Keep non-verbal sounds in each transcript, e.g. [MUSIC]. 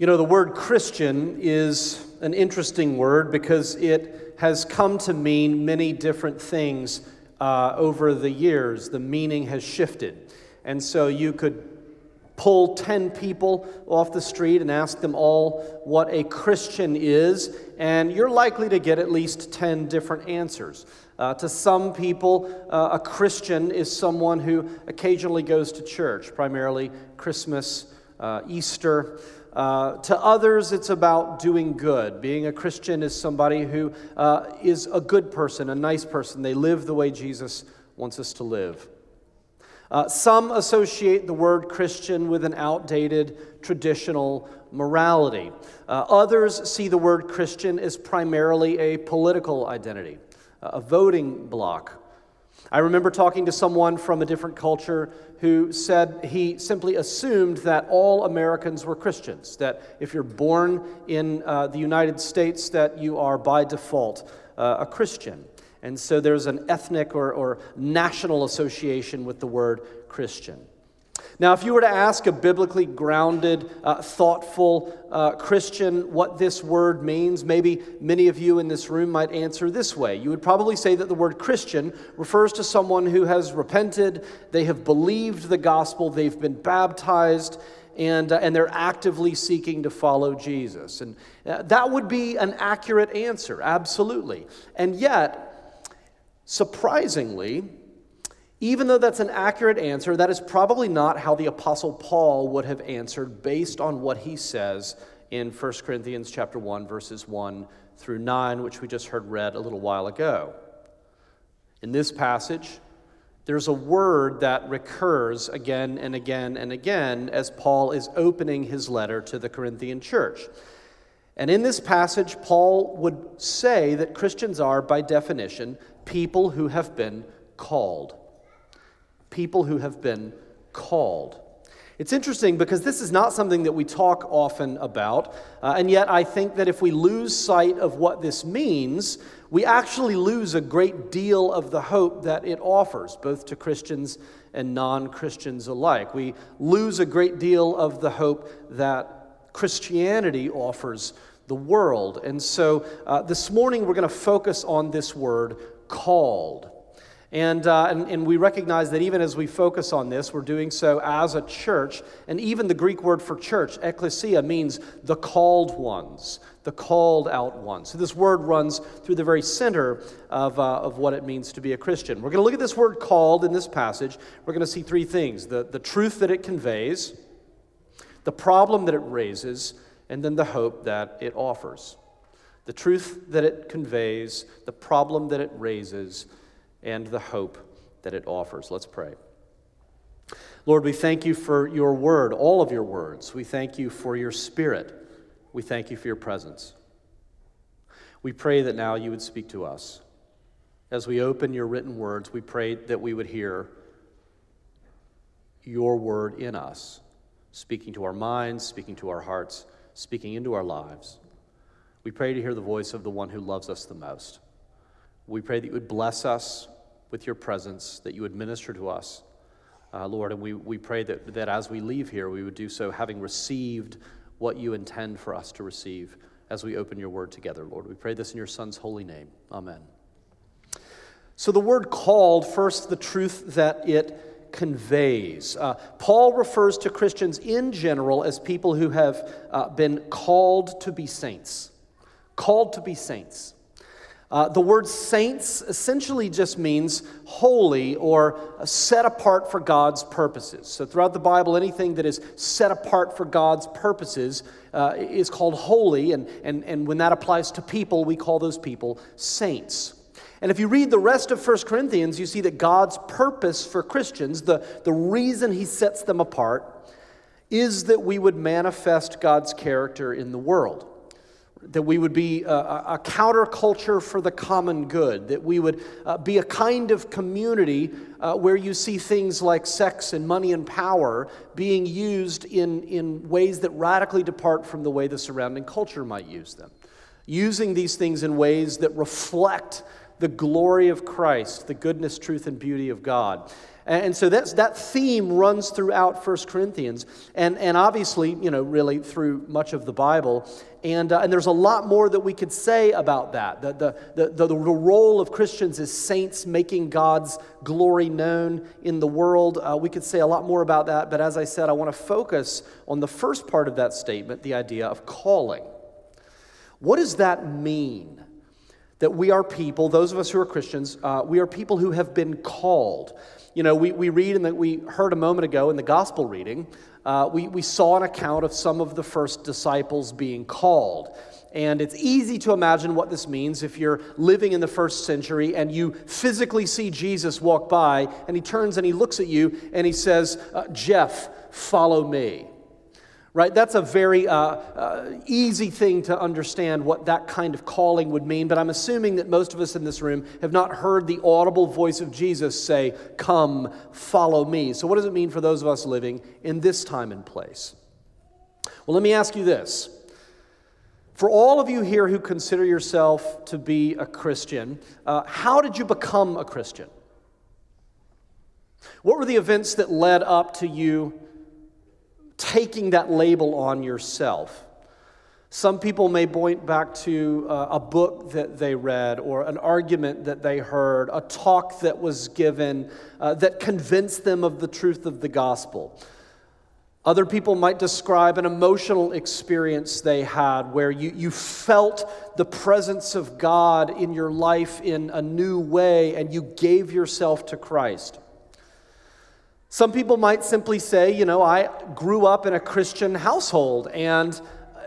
You know, the word Christian is an interesting word because it has come to mean many different things uh, over the years. The meaning has shifted. And so you could pull 10 people off the street and ask them all what a Christian is, and you're likely to get at least 10 different answers. Uh, to some people, uh, a Christian is someone who occasionally goes to church, primarily Christmas, uh, Easter. Uh, to others, it's about doing good. Being a Christian is somebody who uh, is a good person, a nice person. They live the way Jesus wants us to live. Uh, some associate the word Christian with an outdated traditional morality. Uh, others see the word Christian as primarily a political identity, a voting bloc. I remember talking to someone from a different culture who said he simply assumed that all Americans were Christians, that if you're born in uh, the United States, that you are by default uh, a Christian. And so there's an ethnic or, or national association with the word Christian. Now, if you were to ask a biblically grounded, uh, thoughtful uh, Christian what this word means, maybe many of you in this room might answer this way. You would probably say that the word Christian refers to someone who has repented, they have believed the gospel, they've been baptized, and, uh, and they're actively seeking to follow Jesus. And uh, that would be an accurate answer, absolutely. And yet, surprisingly, even though that's an accurate answer, that is probably not how the apostle Paul would have answered based on what he says in 1 Corinthians chapter 1 verses 1 through 9, which we just heard read a little while ago. In this passage, there's a word that recurs again and again and again as Paul is opening his letter to the Corinthian church. And in this passage, Paul would say that Christians are, by definition, people who have been called people who have been called. It's interesting because this is not something that we talk often about, uh, and yet I think that if we lose sight of what this means, we actually lose a great deal of the hope that it offers, both to Christians and non Christians alike. We lose a great deal of the hope that Christianity offers the world. And so uh, this morning we're going to focus on this word, called. And, uh, and, and, we recognize that even as we focus on this, we're doing so as a church. And even the Greek word for church, ecclesia, means the called ones, the called out ones. So this word runs through the very center of, uh, of what it means to be a Christian. We're going to look at this word called in this passage. We're going to see three things the, the truth that it conveys, the problem that it raises, and then the hope that it offers. The truth that it conveys, the problem that it raises, and the hope that it offers. Let's pray. Lord, we thank you for your word, all of your words. We thank you for your spirit. We thank you for your presence. We pray that now you would speak to us. As we open your written words, we pray that we would hear your word in us, speaking to our minds, speaking to our hearts, speaking into our lives. We pray to hear the voice of the one who loves us the most. We pray that you would bless us with your presence, that you would minister to us, uh, Lord. And we, we pray that, that as we leave here, we would do so having received what you intend for us to receive as we open your word together, Lord. We pray this in your Son's holy name. Amen. So, the word called, first, the truth that it conveys. Uh, Paul refers to Christians in general as people who have uh, been called to be saints. Called to be saints. Uh, the word saints essentially just means holy or set apart for God's purposes. So, throughout the Bible, anything that is set apart for God's purposes uh, is called holy, and, and, and when that applies to people, we call those people saints. And if you read the rest of 1 Corinthians, you see that God's purpose for Christians, the, the reason He sets them apart, is that we would manifest God's character in the world that we would be a, a counterculture for the common good, that we would uh, be a kind of community uh, where you see things like sex and money and power being used in, in ways that radically depart from the way the surrounding culture might use them. Using these things in ways that reflect the glory of Christ, the goodness, truth, and beauty of God. And so that's, that theme runs throughout 1 Corinthians and, and obviously, you know, really through much of the Bible. And, uh, and there's a lot more that we could say about that. The, the, the, the, role of Christians as saints making God's glory known in the world. Uh, we could say a lot more about that, but as I said, I want to focus on the first part of that statement the idea of calling. What does that mean? That we are people, those of us who are Christians, uh, we are people who have been called. You know, we, we read and that we heard a moment ago in the gospel reading, uh, we, we saw an account of some of the first disciples being called. And it's easy to imagine what this means if you're living in the first century and you physically see Jesus walk by and he turns and he looks at you and he says, uh, Jeff, follow me right? That's a very uh, uh, easy thing to understand what that kind of calling would mean, but I'm assuming that most of us in this room have not heard the audible voice of Jesus say, Come, follow me. So, what does it mean for those of us living in this time and place? Well, let me ask you this. For all of you here who consider yourself to be a Christian, uh, how did you become a Christian? What were the events that led up to you taking that label on yourself. Some people may point back to uh, a book that they read, or an argument that they heard, a talk that was given uh, that convinced them of the truth of the gospel. Other people might describe an emotional experience they had where you, you felt the presence of God in your life in a new way and you gave yourself to Christ. Some people might simply say, you know, I grew up in a Christian household, and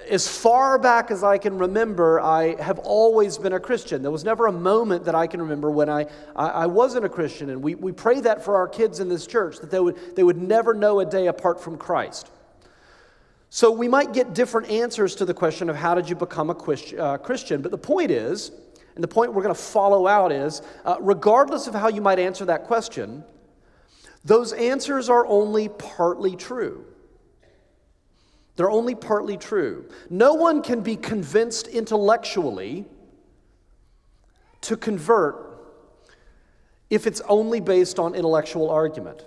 as far back as I can remember, I have always been a Christian. There was never a moment that I can remember when I, I, I, wasn't a Christian. And we, we pray that for our kids in this church, that they would, they would never know a day apart from Christ. So we might get different answers to the question of how did you become a uh, Christian. But the point is, and the point we're going to follow out is, uh, regardless of how you might answer that question, those answers are only partly true. They're only partly true. No one can be convinced intellectually to convert if it's only based on intellectual argument.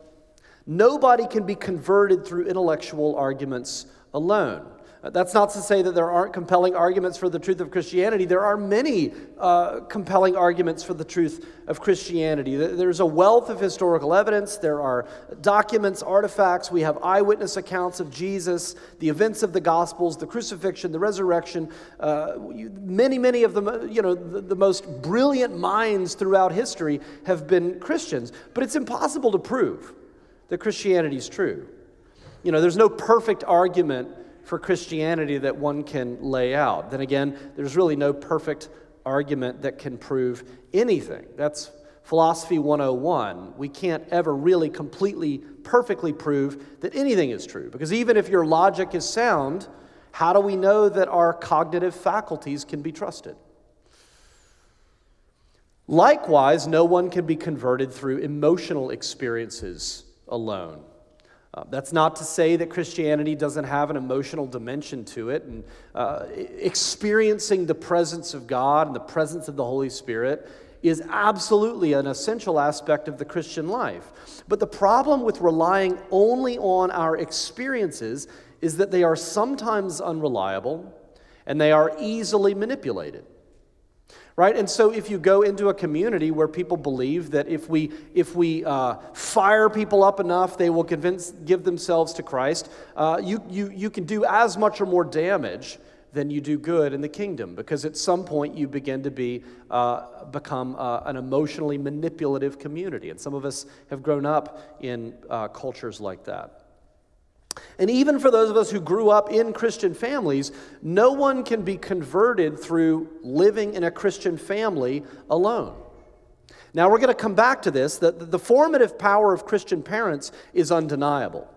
Nobody can be converted through intellectual arguments alone. That's not to say that there aren't compelling arguments for the truth of Christianity. There are many uh, compelling arguments for the truth of Christianity. There's a wealth of historical evidence. There are documents, artifacts. We have eyewitness accounts of Jesus, the events of the Gospels, the crucifixion, the resurrection. Uh, many, many of the, you know, the, the most brilliant minds throughout history have been Christians. But it's impossible to prove that Christianity is true. You know, there's no perfect argument for Christianity that one can lay out. Then again, there's really no perfect argument that can prove anything. That's philosophy 101. We can't ever really completely, perfectly prove that anything is true. Because even if your logic is sound, how do we know that our cognitive faculties can be trusted? Likewise, no one can be converted through emotional experiences alone. Uh, that's not to say that Christianity doesn't have an emotional dimension to it. And uh, experiencing the presence of God and the presence of the Holy Spirit is absolutely an essential aspect of the Christian life. But the problem with relying only on our experiences is that they are sometimes unreliable and they are easily manipulated right? And so if you go into a community where people believe that if we if we uh, fire people up enough they will convince give themselves to christ uh, you, you, you can do as much or more damage than you do good in the kingdom because at some point you begin to be uh, become uh, an emotionally manipulative community. And some of us have grown up in uh, cultures like that and even for those of us who grew up in Christian families, no one can be converted through living in a Christian family alone. Now, we're going to come back to this. The, the formative power of Christian parents is undeniable.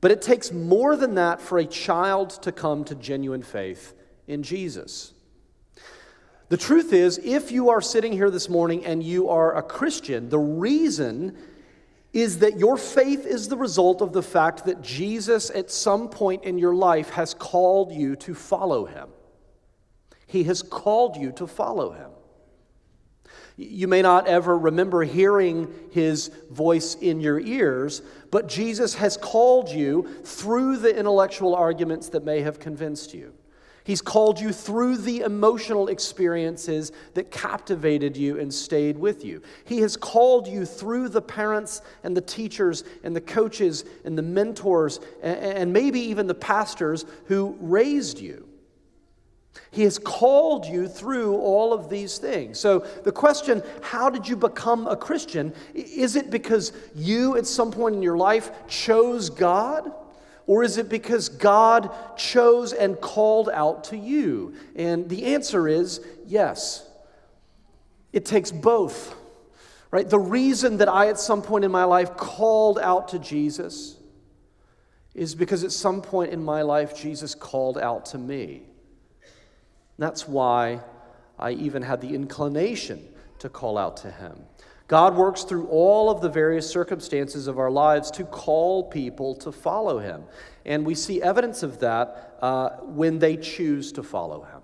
But it takes more than that for a child to come to genuine faith in Jesus. The truth is, if you are sitting here this morning and you are a Christian, the reason is that your faith is the result of the fact that Jesus, at some point in your life, has called you to follow him. He has called you to follow him. You may not ever remember hearing his voice in your ears, but Jesus has called you through the intellectual arguments that may have convinced you. He's called you through the emotional experiences that captivated you and stayed with you. He has called you through the parents and the teachers and the coaches and the mentors and maybe even the pastors who raised you. He has called you through all of these things. So, the question, how did you become a Christian? Is it because you at some point in your life chose God? Or is it because God chose and called out to you? And the answer is yes. It takes both. Right? The reason that I at some point in my life called out to Jesus is because at some point in my life Jesus called out to me. That's why I even had the inclination to call out to him. God works through all of the various circumstances of our lives to call people to follow him. And we see evidence of that uh, when they choose to follow him.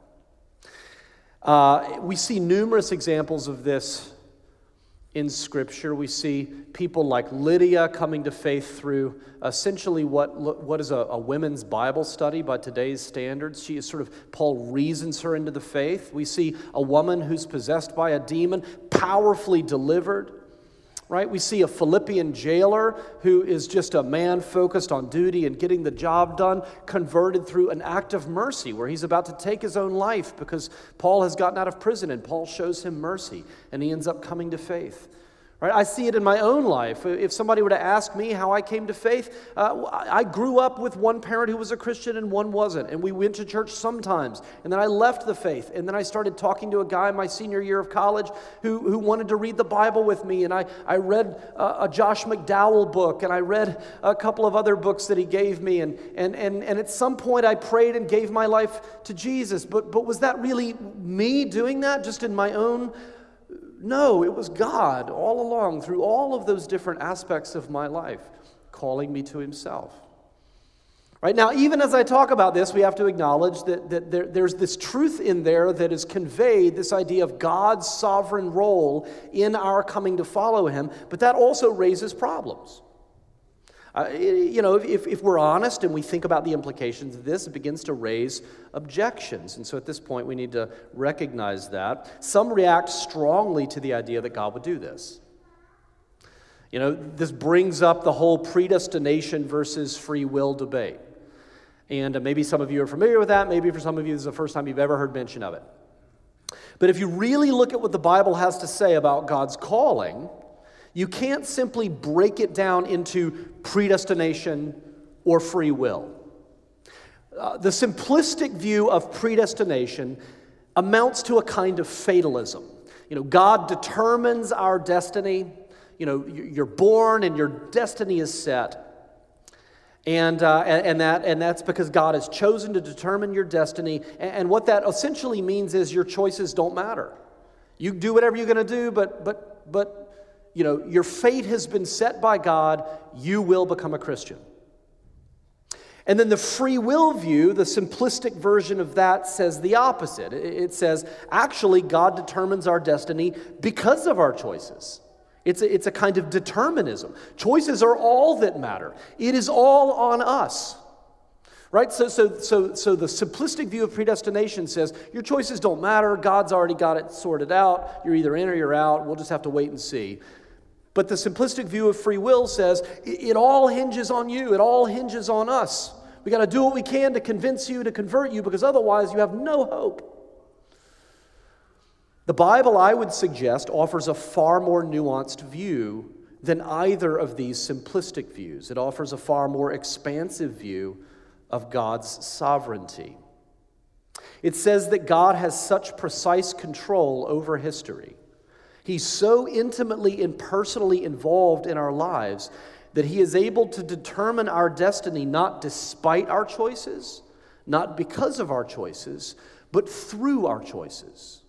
Uh, we see numerous examples of this in Scripture. We see people like Lydia coming to faith through essentially what, what is a, a, women's Bible study by today's standards. She is sort of, Paul reasons her into the faith. We see a woman who's possessed by a demon, powerfully delivered right? We see a Philippian jailer who is just a man focused on duty and getting the job done, converted through an act of mercy where he's about to take his own life because Paul has gotten out of prison and Paul shows him mercy and he ends up coming to faith. Right? I see it in my own life. If somebody were to ask me how I came to faith, uh, I grew up with one parent who was a Christian and one wasn't. And we went to church sometimes. And then I left the faith. And then I started talking to a guy my senior year of college who, who wanted to read the Bible with me. And I, I read a, a Josh McDowell book and I read a couple of other books that he gave me. And, and, and, and at some point I prayed and gave my life to Jesus. But, but was that really me doing that just in my own no, it was God all along through all of those different aspects of my life calling me to Himself. Right now, even as I talk about this, we have to acknowledge that, that there, there's this truth in there that is conveyed this idea of God's sovereign role in our coming to follow Him, but that also raises problems. Uh, you know, if, if we're honest and we think about the implications of this, it begins to raise objections. And so at this point, we need to recognize that. Some react strongly to the idea that God would do this. You know, this brings up the whole predestination versus free will debate. And uh, maybe some of you are familiar with that. Maybe for some of you, this is the first time you've ever heard mention of it. But if you really look at what the Bible has to say about God's calling, you can't simply break it down into predestination or free will. Uh, the simplistic view of predestination amounts to a kind of fatalism. You know, God determines our destiny. You know, you're born and your destiny is set. And, uh, and, that, and that's because God has chosen to determine your destiny. And, what that essentially means is your choices don't matter. You do whatever you're going to do, but, but, but you know, your fate has been set by God, you will become a Christian. And then the free will view, the simplistic version of that, says the opposite. It says, actually, God determines our destiny because of our choices. It's a, it's a kind of determinism. Choices are all that matter, it is all on us. Right? So, so, so, so the simplistic view of predestination says your choices don't matter. God's already got it sorted out. You're either in or you're out. We'll just have to wait and see. But the simplistic view of free will says it all hinges on you, it all hinges on us. We got to do what we can to convince you, to convert you, because otherwise you have no hope. The Bible, I would suggest, offers a far more nuanced view than either of these simplistic views. It offers a far more expansive view of God's sovereignty. It says that God has such precise control over history He's so intimately and personally involved in our lives that He is able to determine our destiny not despite our choices, not because of our choices, but through our choices,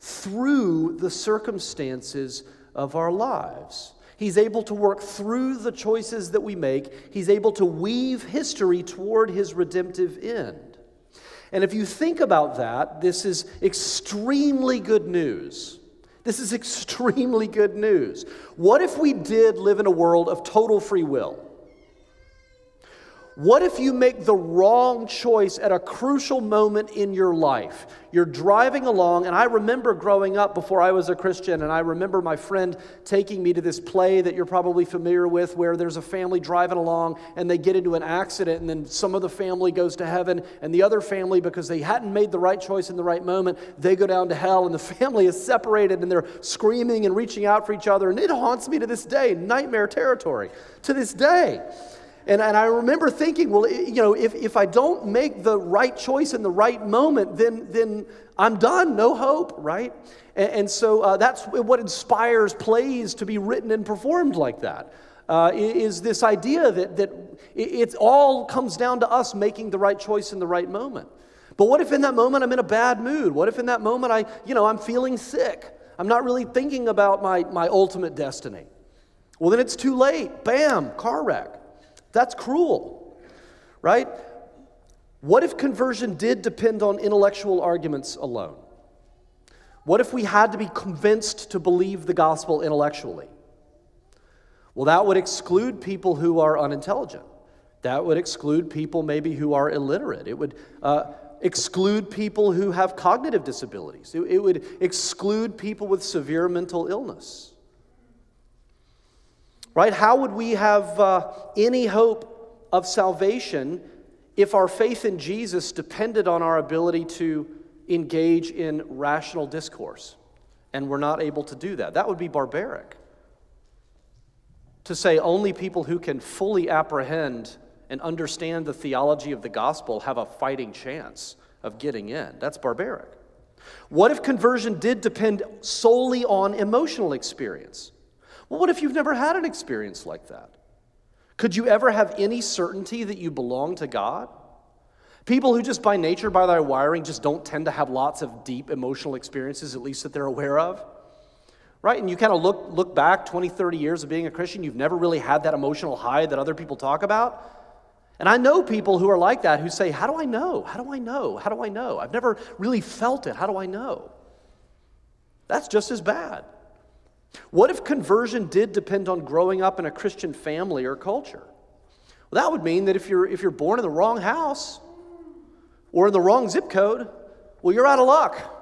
through the circumstances of our lives. He's able to work through the choices that we make. He's able to weave history toward his redemptive end. And if you think about that, this is extremely good news This is extremely good news. What if we did live in a world of total free will? What if you make the wrong choice at a crucial moment in your life? You're driving along, and I remember growing up before I was a Christian, and I remember my friend taking me to this play that you're probably familiar with where there's a family driving along and they get into an accident, and then some of the family goes to heaven, and the other family, because they hadn't made the right choice in the right moment, they go down to hell, and the [LAUGHS] family is separated and they're screaming and reaching out for each other, and it haunts me to this day, nightmare territory, to this day. And, and I remember thinking, well, you know, if, if I don't make the right choice in the right moment, then, then I'm done, no hope, right? And, and so uh, that's what inspires plays to be written and performed like that. Uh, is this idea that, that it, it all comes down to us making the right choice in the right moment. But what if in that moment I'm in a bad mood? What if in that moment I, you know, I'm feeling sick? I'm not really thinking about my, my ultimate destiny. Well, then it's too late. Bam, car wreck. That's cruel, right? What if conversion did depend on intellectual arguments alone? What if we had to be convinced to believe the gospel intellectually? Well, that would exclude people who are unintelligent. That would exclude people maybe who are illiterate. It would uh, exclude people who have cognitive disabilities. It, it would exclude people with severe mental illness right? How would we have uh, any hope of salvation if our faith in Jesus depended on our ability to engage in rational discourse and we're not able to do that? That would be barbaric. To say only people who can fully apprehend and understand the theology of the gospel have a fighting chance of getting in. That's barbaric. What if conversion did depend solely on emotional experience? Well, what if you've never had an experience like that? Could you ever have any certainty that you belong to God? People who just by nature, by their wiring, just don't tend to have lots of deep emotional experiences, at least that they're aware of. Right? And you kind of look, look back 20, 30 years of being a Christian, you've never really had that emotional high that other people talk about. And I know people who are like that who say, How do I know? How do I know? How do I know? I've never really felt it. How do I know? That's just as bad. What if conversion did depend on growing up in a Christian family or culture? Well, that would mean that if you're, if you're born in the wrong house or in the wrong zip code, well, you're out of luck.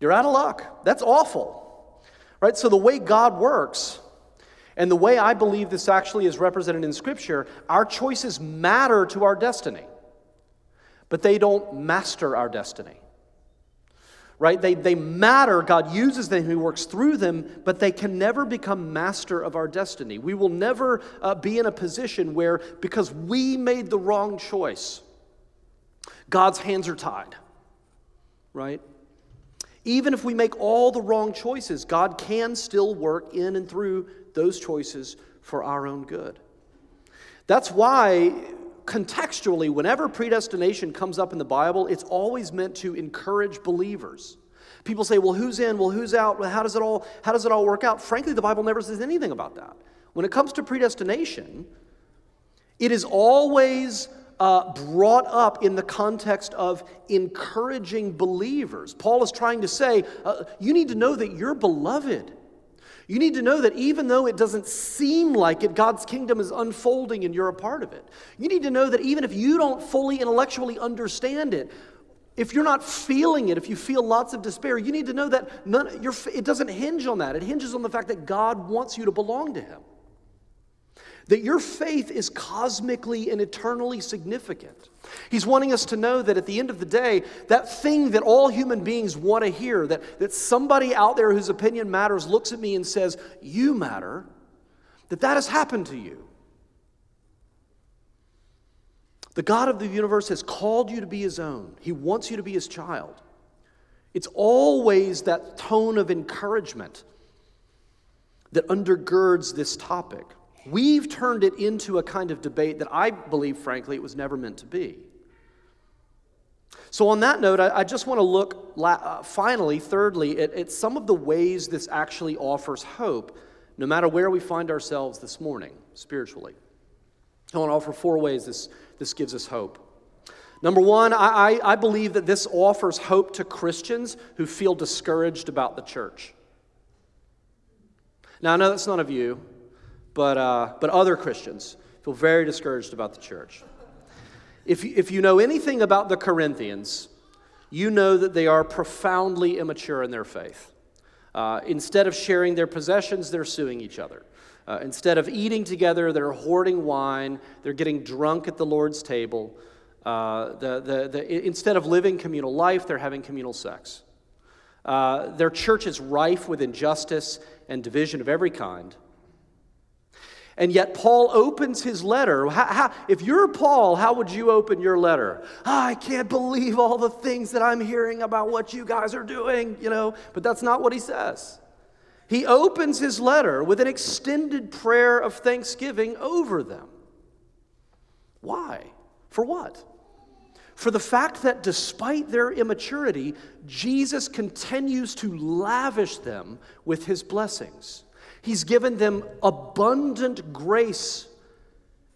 You're out of luck. That's awful. Right? So, the way God works, and the way I believe this actually is represented in Scripture, our choices matter to our destiny, but they don't master our destiny right? They, they matter. God uses them, He works through them, but they can never become master of our destiny. We will never uh, be in a position where, because we made the wrong choice, God's hands are tied, right? Even if we make all the wrong choices, God can still work in and through those choices for our own good. That's why contextually, whenever predestination comes up in the Bible, it's always meant to encourage believers. People say, well, who's in? Well, who's out? Well, how does it all, how does it all work out? Frankly, the Bible never says anything about that. When it comes to predestination, it is always uh, brought up in the context of encouraging believers. Paul is trying to say, uh, you need to know that you're beloved. You need to know that even though it doesn't seem like it, God's kingdom is unfolding and you're a part of it. You need to know that even if you don't fully intellectually understand it, if you're not feeling it, if you feel lots of despair, you need to know that none, it doesn't hinge on that. It hinges on the fact that God wants you to belong to Him. That your faith is cosmically and eternally significant. He's wanting us to know that at the end of the day, that thing that all human beings want to hear, that, that somebody out there whose opinion matters looks at me and says, You matter, that that has happened to you. The God of the universe has called you to be his own, he wants you to be his child. It's always that tone of encouragement that undergirds this topic. We've turned it into a kind of debate that I believe, frankly, it was never meant to be. So, on that note, I, I just want to look uh, finally, thirdly, at, at some of the ways this actually offers hope, no matter where we find ourselves this morning spiritually. I want to offer four ways this, this gives us hope. Number one, I, I believe that this offers hope to Christians who feel discouraged about the church. Now, I know that's none of you, but, uh, but other Christians feel very discouraged about the church. If, if you know anything about the Corinthians, you know that they are profoundly immature in their faith. Uh, instead of sharing their possessions, they're suing each other. Uh, instead of eating together, they're hoarding wine, they're getting drunk at the Lord's table. Uh, the, the, the, instead of living communal life, they're having communal sex. Uh, their church is rife with injustice and division of every kind. And yet, Paul opens his letter. How, how, if you're Paul, how would you open your letter? Oh, I can't believe all the things that I'm hearing about what you guys are doing, you know, but that's not what he says. He opens his letter with an extended prayer of thanksgiving over them. Why? For what? For the fact that despite their immaturity, Jesus continues to lavish them with his blessings. He's given them abundant grace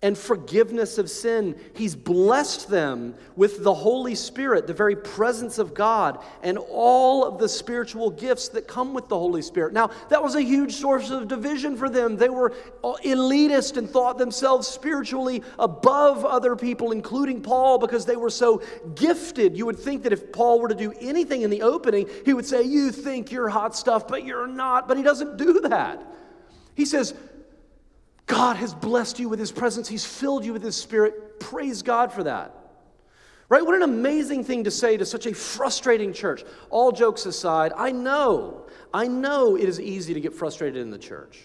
and forgiveness of sin. He's blessed them with the Holy Spirit, the very presence of God, and all of the spiritual gifts that come with the Holy Spirit. Now, that was a huge source of division for them. They were elitist and thought themselves spiritually above other people, including Paul, because they were so gifted. You would think that if Paul were to do anything in the opening, he would say, You think you're hot stuff, but you're not. But he doesn't do that. He says, God has blessed you with His presence. He's filled you with His Spirit. Praise God for that. Right? What an amazing thing to say to such a frustrating church. All jokes aside, I know, I know it is easy to get frustrated in the church.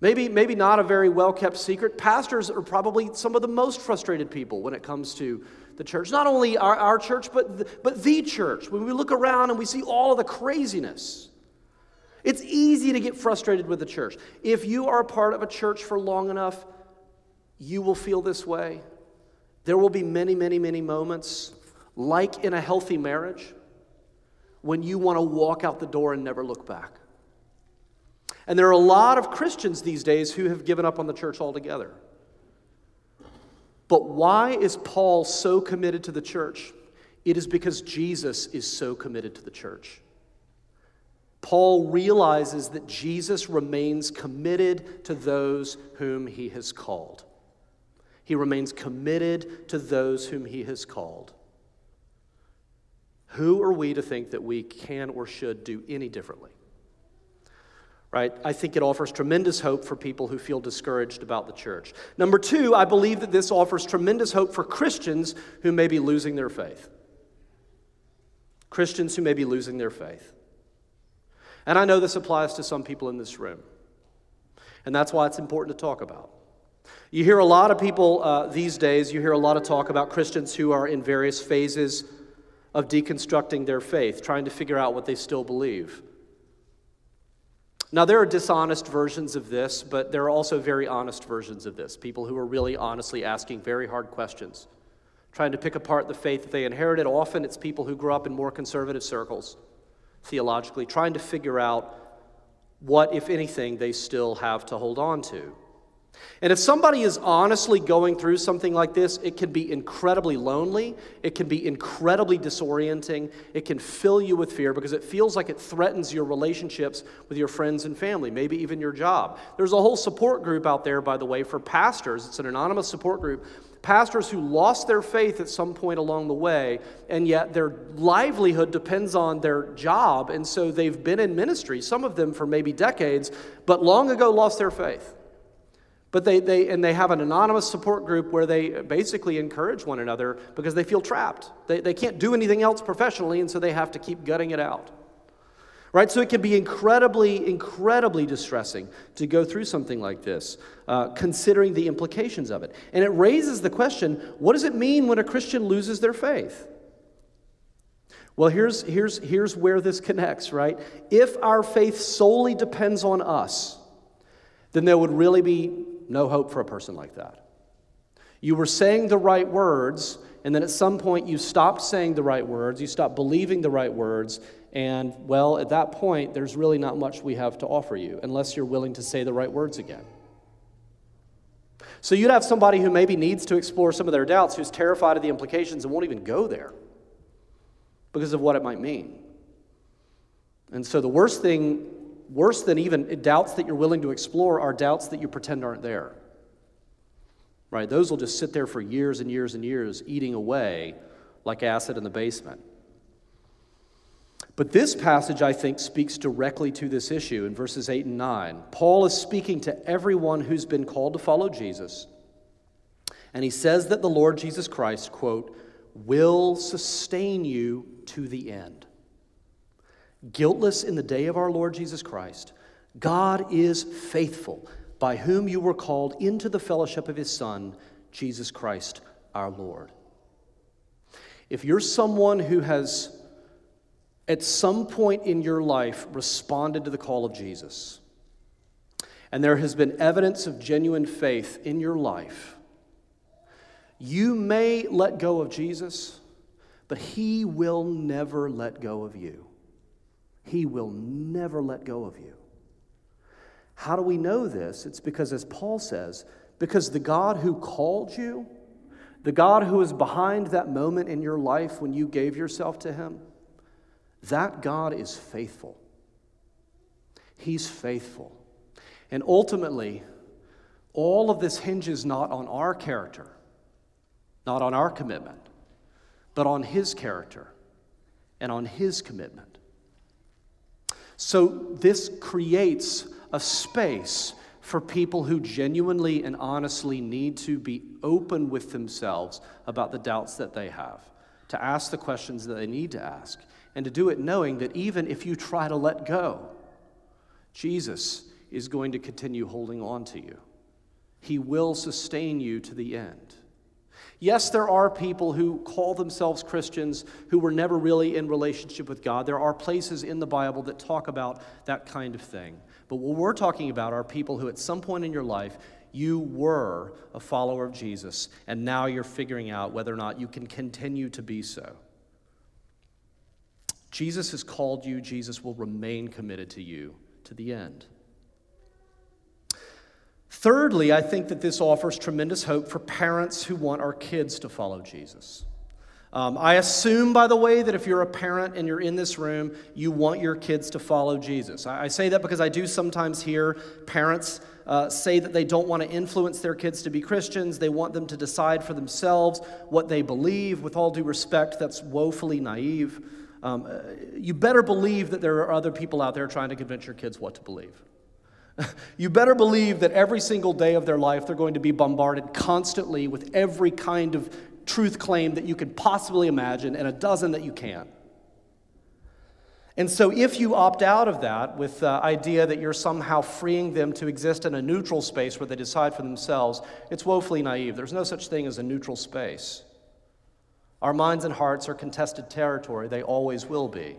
Maybe, maybe not a very well kept secret. Pastors are probably some of the most frustrated people when it comes to the church. Not only our, our church, but the, but the church. When we look around and we see all of the craziness. It's easy to get frustrated with the church. If you are a part of a church for long enough, you will feel this way. There will be many, many, many moments, like in a healthy marriage, when you want to walk out the door and never look back. And there are a lot of Christians these days who have given up on the church altogether. But why is Paul so committed to the church? It is because Jesus is so committed to the church. Paul realizes that Jesus remains committed to those whom he has called. He remains committed to those whom he has called. Who are we to think that we can or should do any differently? Right? I think it offers tremendous hope for people who feel discouraged about the church. Number two, I believe that this offers tremendous hope for Christians who may be losing their faith. Christians who may be losing their faith. And I know this applies to some people in this room. And that's why it's important to talk about. You hear a lot of people uh, these days, you hear a lot of talk about Christians who are in various phases of deconstructing their faith, trying to figure out what they still believe. Now, there are dishonest versions of this, but there are also very honest versions of this. People who are really honestly asking very hard questions, trying to pick apart the faith that they inherited. Often it's people who grew up in more conservative circles theologically, trying to figure out what, if anything, they still have to hold on to. And if somebody is honestly going through something like this, it can be incredibly lonely. It can be incredibly disorienting. It can fill you with fear because it feels like it threatens your relationships with your friends and family, maybe even your job. There's a whole support group out there, by the way, for pastors. It's an anonymous support group pastors who lost their faith at some point along the way, and yet their livelihood depends on their job, and so they've been in ministry, some of them for maybe decades, but long ago lost their faith. But they, they, and they have an anonymous support group where they basically encourage one another because they feel trapped. They, they can't do anything else professionally, and so they have to keep gutting it out. Right? So it can be incredibly, incredibly distressing to go through something like this, uh, considering the implications of it. And it raises the question what does it mean when a Christian loses their faith? Well, here's, here's, here's where this connects, right? If our faith solely depends on us, then there would really be no hope for a person like that. You were saying the right words, and then at some point you stopped saying the right words, you stopped believing the right words, and, well, at that point, there's really not much we have to offer you unless you're willing to say the right words again. So you'd have somebody who maybe needs to explore some of their doubts, who's terrified of the implications and won't even go there because of what it might mean. And so the worst thing worse than even doubts that you're willing to explore are doubts that you pretend aren't there. Right? Those will just sit there for years and years and years, eating away like acid in the basement. But this passage, I think, speaks directly to this issue in verses 8 and 9. Paul is speaking to everyone who's been called to follow Jesus. And he says that the Lord Jesus Christ, quote, will sustain you to the end. Guiltless in the day of our Lord Jesus Christ, God is faithful, by whom you were called into the fellowship of his Son, Jesus Christ our Lord. If you're someone who has, at some point in your life, responded to the call of Jesus, and there has been evidence of genuine faith in your life, you may let go of Jesus, but he will never let go of you. He will never let go of you. How do we know this? It's because, as Paul says, because the God who called you, the God who is behind that moment in your life when you gave yourself to Him, that God is faithful. He's faithful. And ultimately, all of this hinges not on our character, not on our commitment, but on His character and on His commitment. So, this creates a space for people who genuinely and honestly need to be open with themselves about the doubts that they have, to ask the questions that they need to ask, and to do it knowing that even if you try to let go, Jesus is going to continue holding on to you. He will sustain you to the end. Yes, there are people who call themselves Christians who were never really in relationship with God. There are places in the Bible that talk about that kind of thing. But what we're talking about are people who, at some point in your life, you were a follower of Jesus, and now you're figuring out whether or not you can continue to be so. Jesus has called you, Jesus will remain committed to you to the end. Thirdly, I think that this offers tremendous hope for parents who want our kids to follow Jesus. Um, I assume, by the way, that if you're a parent and you're in this room, you want your kids to follow Jesus. I, I say that because I do sometimes hear parents uh, say that they don't want to influence their kids to be Christians. They want them to decide for themselves what they believe. With all due respect, that's woefully naive. Um, uh, you better believe that there are other people out there trying to convince your kids what to believe. [LAUGHS] You better believe that every single day of their life, they're going to be bombarded constantly with every kind of truth claim that you could possibly imagine and a dozen that you can't. And so, if you opt out of that with the idea that you're somehow freeing them to exist in a neutral space where they decide for themselves, it's woefully naive. There's no such thing as a neutral space. Our minds and hearts are contested territory, they always will be.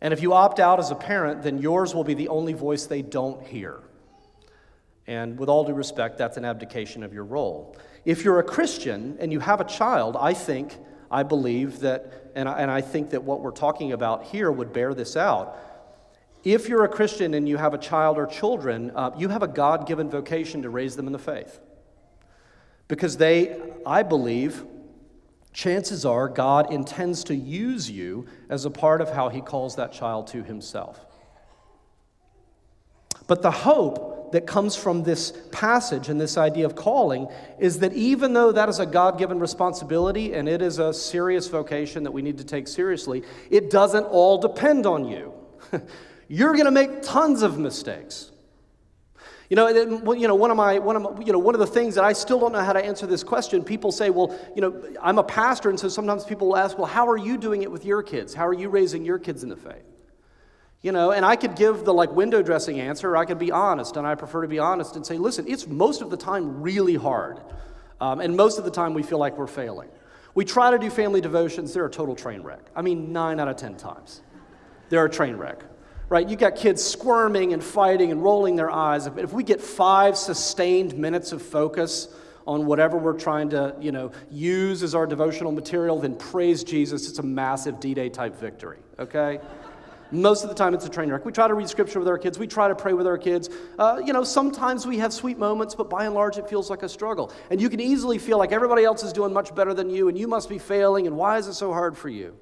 And if you opt out as a parent, then yours will be the only voice they don't hear. And with all due respect, that's an abdication of your role. If you're a Christian and you have a child, I think, I believe that, and I, and I think that what we're talking about here would bear this out. If you're a Christian and you have a child or children, uh, you have a God given vocation to raise them in the faith. Because they, I believe, chances are God intends to use you as a part of how he calls that child to himself. But the hope that comes from this passage and this idea of calling is that even though that is a God given responsibility and it is a serious vocation that we need to take seriously, it doesn't all depend on you. [LAUGHS] You're going to make tons of mistakes. You know, you know, one of my, one of my, you know, one of the things that I still don't know how to answer this question. People say, well, you know, I'm a pastor, and so sometimes people will ask, well, how are you doing it with your kids? How are you raising your kids in the faith? You know, and I could give the like window dressing answer, or I could be honest, and I prefer to be honest and say, listen, it's most of the time really hard. Um, and most of the time we feel like we're failing. We try to do family devotions, they're a total train wreck. I mean, nine out of 10 times. They're a train wreck, right? You got kids squirming and fighting and rolling their eyes. If we get five sustained minutes of focus, on whatever we're trying to you know use as our devotional material then praise jesus it's a massive d-day type victory okay most of the time, it's a train wreck. We try to read scripture with our kids. We try to pray with our kids. Uh, you know, sometimes we have sweet moments, but by and large, it feels like a struggle. And you can easily feel like everybody else is doing much better than you, and you must be failing, and why is it so hard for you?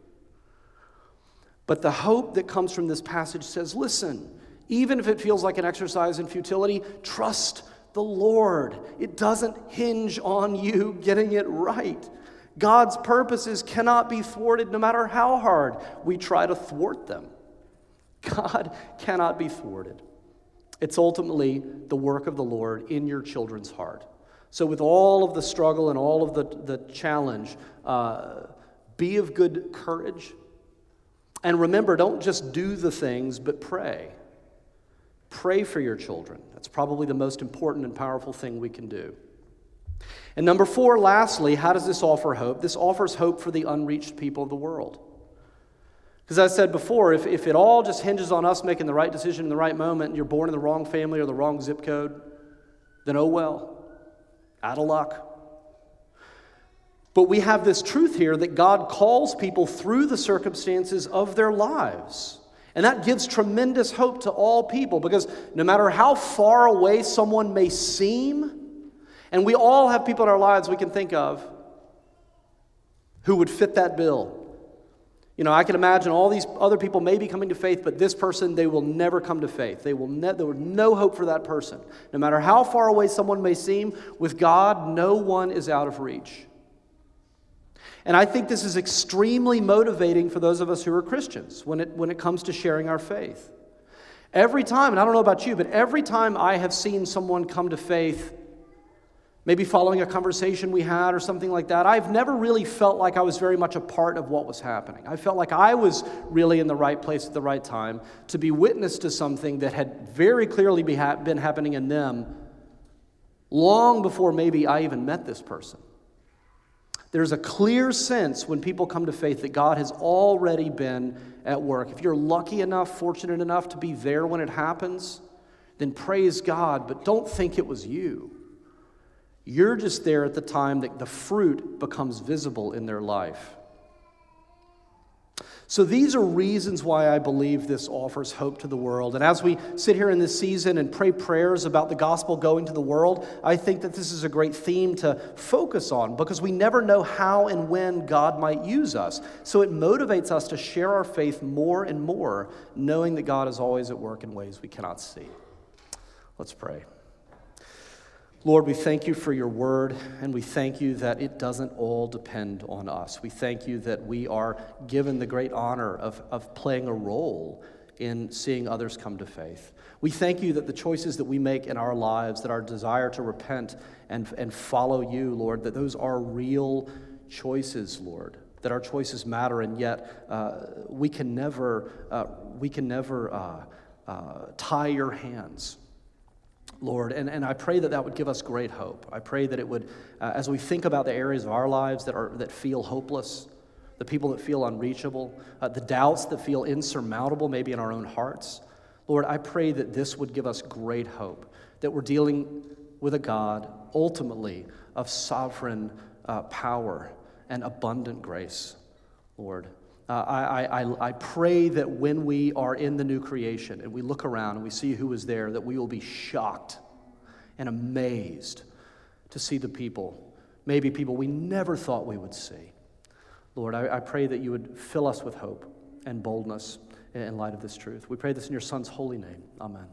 But the hope that comes from this passage says listen, Even if it feels like an exercise in futility, trust the Lord. It doesn't hinge on you getting it right. God's purposes cannot be thwarted no matter how hard we try to thwart them. God [LAUGHS] cannot be thwarted. It's ultimately the work of the Lord in your children's heart. So, with all of the struggle and all of the, the challenge, uh, be of good courage. And remember, don't just do the things, but pray. Pray for your children. That's probably the most important and powerful thing we can do. And number four, lastly, how does this offer hope? This offers hope for the unreached people of the world. Because I said before, if, if it all just hinges on us making the right decision in the right moment, and you're born in the wrong family or the wrong zip code, then oh well, out of luck. But we have this truth here that God calls people through the circumstances of their lives. And that gives tremendous hope to all people because no matter how far away someone may seem, and we all have people in our lives we can think of who would fit that bill. You know, I can imagine all these other people may be coming to faith, but this person, they will never come to faith. They will ne- there will no hope for that person. No matter how far away someone may seem, with God, no one is out of reach. And I think this is extremely motivating for those of us who are Christians when it, when it comes to sharing our faith. Every time, and I don't know about you, but every time I have seen someone come to faith, maybe following a conversation we had or something like that, I've never really felt like I was very much a part of what was happening. I felt like I was really in the right place at the right time to be witness to something that had very clearly been happening in them long before maybe I even met this person. There's a clear sense when people come to faith that God has already been at work. If you're lucky enough, fortunate enough to be there when it happens, then praise God, but don't think it was you. You're just there at the time that the fruit becomes visible in their life. So, these are reasons why I believe this offers hope to the world. And as we sit here in this season and pray prayers about the gospel going to the world, I think that this is a great theme to focus on because we never know how and when God might use us. So, it motivates us to share our faith more and more, knowing that God is always at work in ways we cannot see. Let's pray. Lord, we thank you for your word, and we thank you that it doesn't all depend on us. We thank you that we are given the great honor of, of playing a role in seeing others come to faith. We thank you that the choices that we make in our lives, that our desire to repent and, and follow you, Lord, that those are real choices, Lord. That our choices matter, and yet uh, we can never, uh, we can never uh, uh tie your hands Lord. And, and I pray that that would give us great hope. I pray that it would, uh, as we think about the areas of our lives that, are, that feel hopeless, the people that feel unreachable, uh, the doubts that feel insurmountable, maybe in our own hearts, Lord, I pray that this would give us great hope, that we're dealing with a God ultimately of sovereign uh, power and abundant grace, Lord. Uh, I, I, I pray that when we are in the new creation and we look around and we see who is there, that we will be shocked and amazed to see the people, maybe people we never thought we would see. Lord, I, I pray that you would fill us with hope and boldness in light of this truth. We pray this in your Son's holy name. Amen.